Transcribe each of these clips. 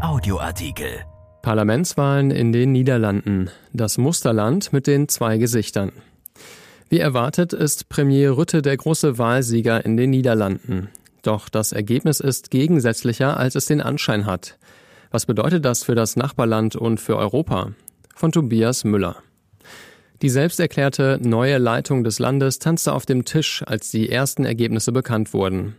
Audioartikel. Parlamentswahlen in den Niederlanden. Das Musterland mit den zwei Gesichtern. Wie erwartet ist Premier Rütte der große Wahlsieger in den Niederlanden. Doch das Ergebnis ist gegensätzlicher, als es den Anschein hat. Was bedeutet das für das Nachbarland und für Europa? Von Tobias Müller. Die selbsterklärte neue Leitung des Landes tanzte auf dem Tisch, als die ersten Ergebnisse bekannt wurden.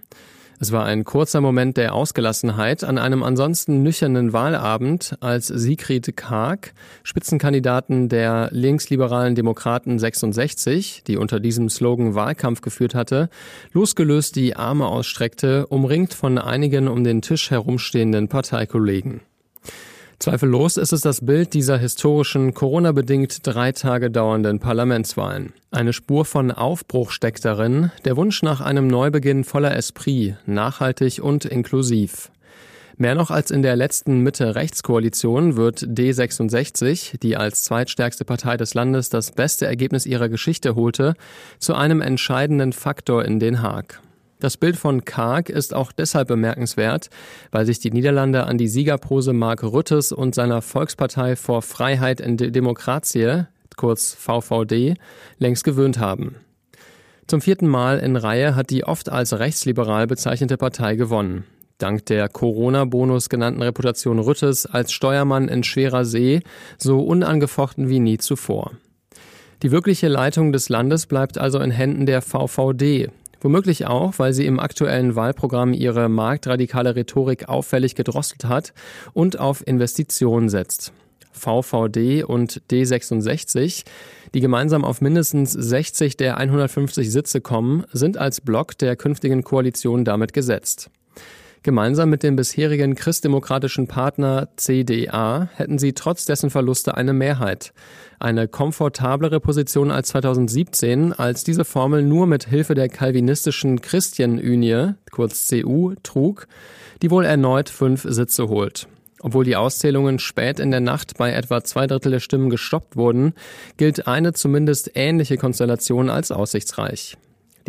Es war ein kurzer Moment der Ausgelassenheit an einem ansonsten nüchternen Wahlabend, als Sigrid Kaag, Spitzenkandidaten der linksliberalen Demokraten 66, die unter diesem Slogan Wahlkampf geführt hatte, losgelöst die Arme ausstreckte, umringt von einigen um den Tisch herumstehenden Parteikollegen. Zweifellos ist es das Bild dieser historischen, Corona-bedingt drei Tage dauernden Parlamentswahlen. Eine Spur von Aufbruch steckt darin, der Wunsch nach einem Neubeginn voller Esprit, nachhaltig und inklusiv. Mehr noch als in der letzten Mitte-Rechts-Koalition wird D66, die als zweitstärkste Partei des Landes das beste Ergebnis ihrer Geschichte holte, zu einem entscheidenden Faktor in Den Haag. Das Bild von Kaag ist auch deshalb bemerkenswert, weil sich die Niederlande an die Siegerpose Mark Rüttes und seiner Volkspartei vor Freiheit und Demokratie, kurz VVD, längst gewöhnt haben. Zum vierten Mal in Reihe hat die oft als rechtsliberal bezeichnete Partei gewonnen. Dank der Corona-Bonus genannten Reputation Rüttes als Steuermann in schwerer See so unangefochten wie nie zuvor. Die wirkliche Leitung des Landes bleibt also in Händen der VVD, Womöglich auch, weil sie im aktuellen Wahlprogramm ihre marktradikale Rhetorik auffällig gedrosselt hat und auf Investitionen setzt. VVD und D66, die gemeinsam auf mindestens 60 der 150 Sitze kommen, sind als Block der künftigen Koalition damit gesetzt. Gemeinsam mit dem bisherigen christdemokratischen Partner CDA hätten sie trotz dessen Verluste eine Mehrheit. Eine komfortablere Position als 2017, als diese Formel nur mit Hilfe der calvinistischen Christian-Unie, kurz CU, trug, die wohl erneut fünf Sitze holt. Obwohl die Auszählungen spät in der Nacht bei etwa zwei Drittel der Stimmen gestoppt wurden, gilt eine zumindest ähnliche Konstellation als aussichtsreich.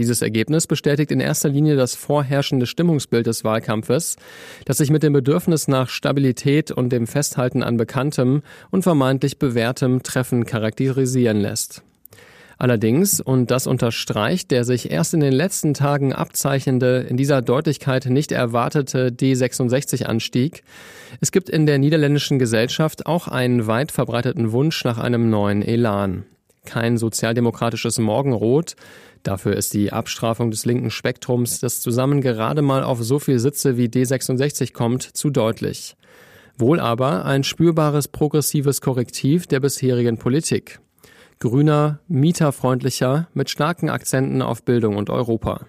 Dieses Ergebnis bestätigt in erster Linie das vorherrschende Stimmungsbild des Wahlkampfes, das sich mit dem Bedürfnis nach Stabilität und dem Festhalten an Bekanntem und vermeintlich bewährtem Treffen charakterisieren lässt. Allerdings, und das unterstreicht der sich erst in den letzten Tagen abzeichnende, in dieser Deutlichkeit nicht erwartete D66-Anstieg, es gibt in der niederländischen Gesellschaft auch einen weit verbreiteten Wunsch nach einem neuen Elan. Kein sozialdemokratisches Morgenrot, Dafür ist die Abstrafung des linken Spektrums, das zusammen gerade mal auf so viel Sitze wie D66 kommt, zu deutlich. Wohl aber ein spürbares progressives Korrektiv der bisherigen Politik. Grüner, mieterfreundlicher, mit starken Akzenten auf Bildung und Europa.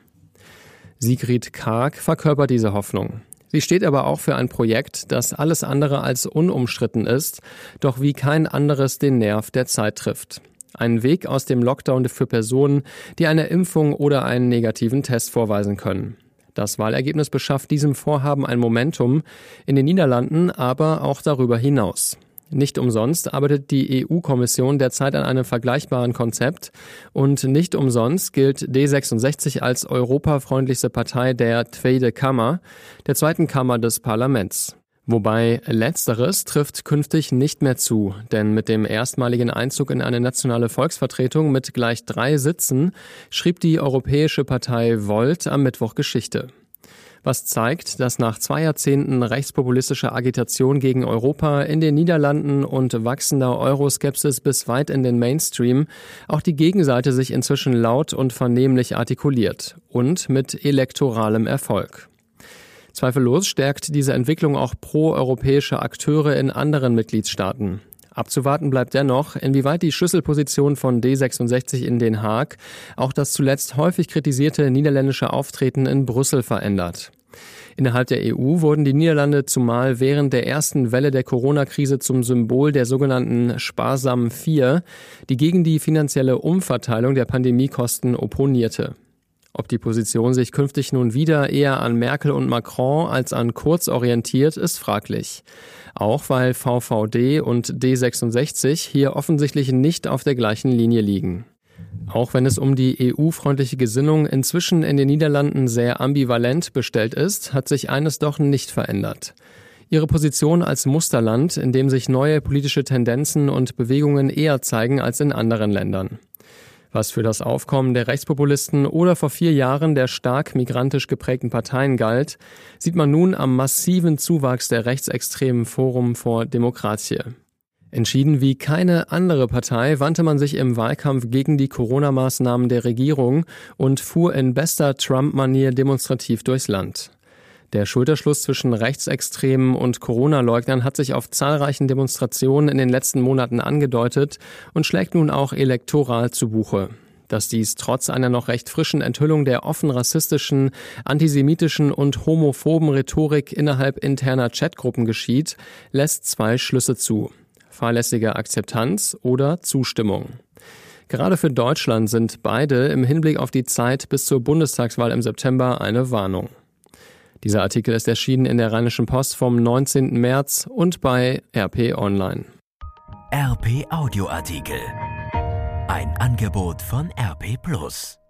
Sigrid Karg verkörpert diese Hoffnung. Sie steht aber auch für ein Projekt, das alles andere als unumstritten ist, doch wie kein anderes den Nerv der Zeit trifft. Einen Weg aus dem Lockdown für Personen, die eine Impfung oder einen negativen Test vorweisen können. Das Wahlergebnis beschafft diesem Vorhaben ein Momentum in den Niederlanden, aber auch darüber hinaus. Nicht umsonst arbeitet die EU-Kommission derzeit an einem vergleichbaren Konzept und nicht umsonst gilt D66 als europafreundlichste Partei der Tweede Kammer, der zweiten Kammer des Parlaments. Wobei letzteres trifft künftig nicht mehr zu, denn mit dem erstmaligen Einzug in eine nationale Volksvertretung mit gleich drei Sitzen schrieb die Europäische Partei Volt am Mittwoch Geschichte. Was zeigt, dass nach zwei Jahrzehnten rechtspopulistischer Agitation gegen Europa in den Niederlanden und wachsender Euroskepsis bis weit in den Mainstream auch die Gegenseite sich inzwischen laut und vernehmlich artikuliert und mit elektoralem Erfolg. Zweifellos stärkt diese Entwicklung auch proeuropäische Akteure in anderen Mitgliedstaaten. Abzuwarten bleibt dennoch, inwieweit die Schlüsselposition von D66 in Den Haag auch das zuletzt häufig kritisierte niederländische Auftreten in Brüssel verändert. Innerhalb der EU wurden die Niederlande zumal während der ersten Welle der Corona-Krise zum Symbol der sogenannten sparsamen Vier, die gegen die finanzielle Umverteilung der Pandemiekosten opponierte. Ob die Position sich künftig nun wieder eher an Merkel und Macron als an Kurz orientiert, ist fraglich. Auch weil VVD und D66 hier offensichtlich nicht auf der gleichen Linie liegen. Auch wenn es um die EU-freundliche Gesinnung inzwischen in den Niederlanden sehr ambivalent bestellt ist, hat sich eines doch nicht verändert. ihre Position als Musterland, in dem sich neue politische Tendenzen und Bewegungen eher zeigen als in anderen Ländern. Was für das Aufkommen der Rechtspopulisten oder vor vier Jahren der stark migrantisch geprägten Parteien galt, sieht man nun am massiven Zuwachs der rechtsextremen Forum vor Demokratie. Entschieden wie keine andere Partei wandte man sich im Wahlkampf gegen die Corona-Maßnahmen der Regierung und fuhr in bester Trump-Manier demonstrativ durchs Land. Der Schulterschluss zwischen Rechtsextremen und Corona-Leugnern hat sich auf zahlreichen Demonstrationen in den letzten Monaten angedeutet und schlägt nun auch elektoral zu Buche. Dass dies trotz einer noch recht frischen Enthüllung der offen rassistischen, antisemitischen und homophoben Rhetorik innerhalb interner Chatgruppen geschieht, lässt zwei Schlüsse zu fahrlässige Akzeptanz oder Zustimmung. Gerade für Deutschland sind beide im Hinblick auf die Zeit bis zur Bundestagswahl im September eine Warnung. Dieser Artikel ist erschienen in der Rheinischen Post vom 19. März und bei RP Online. RP Audioartikel. Ein Angebot von RP Plus.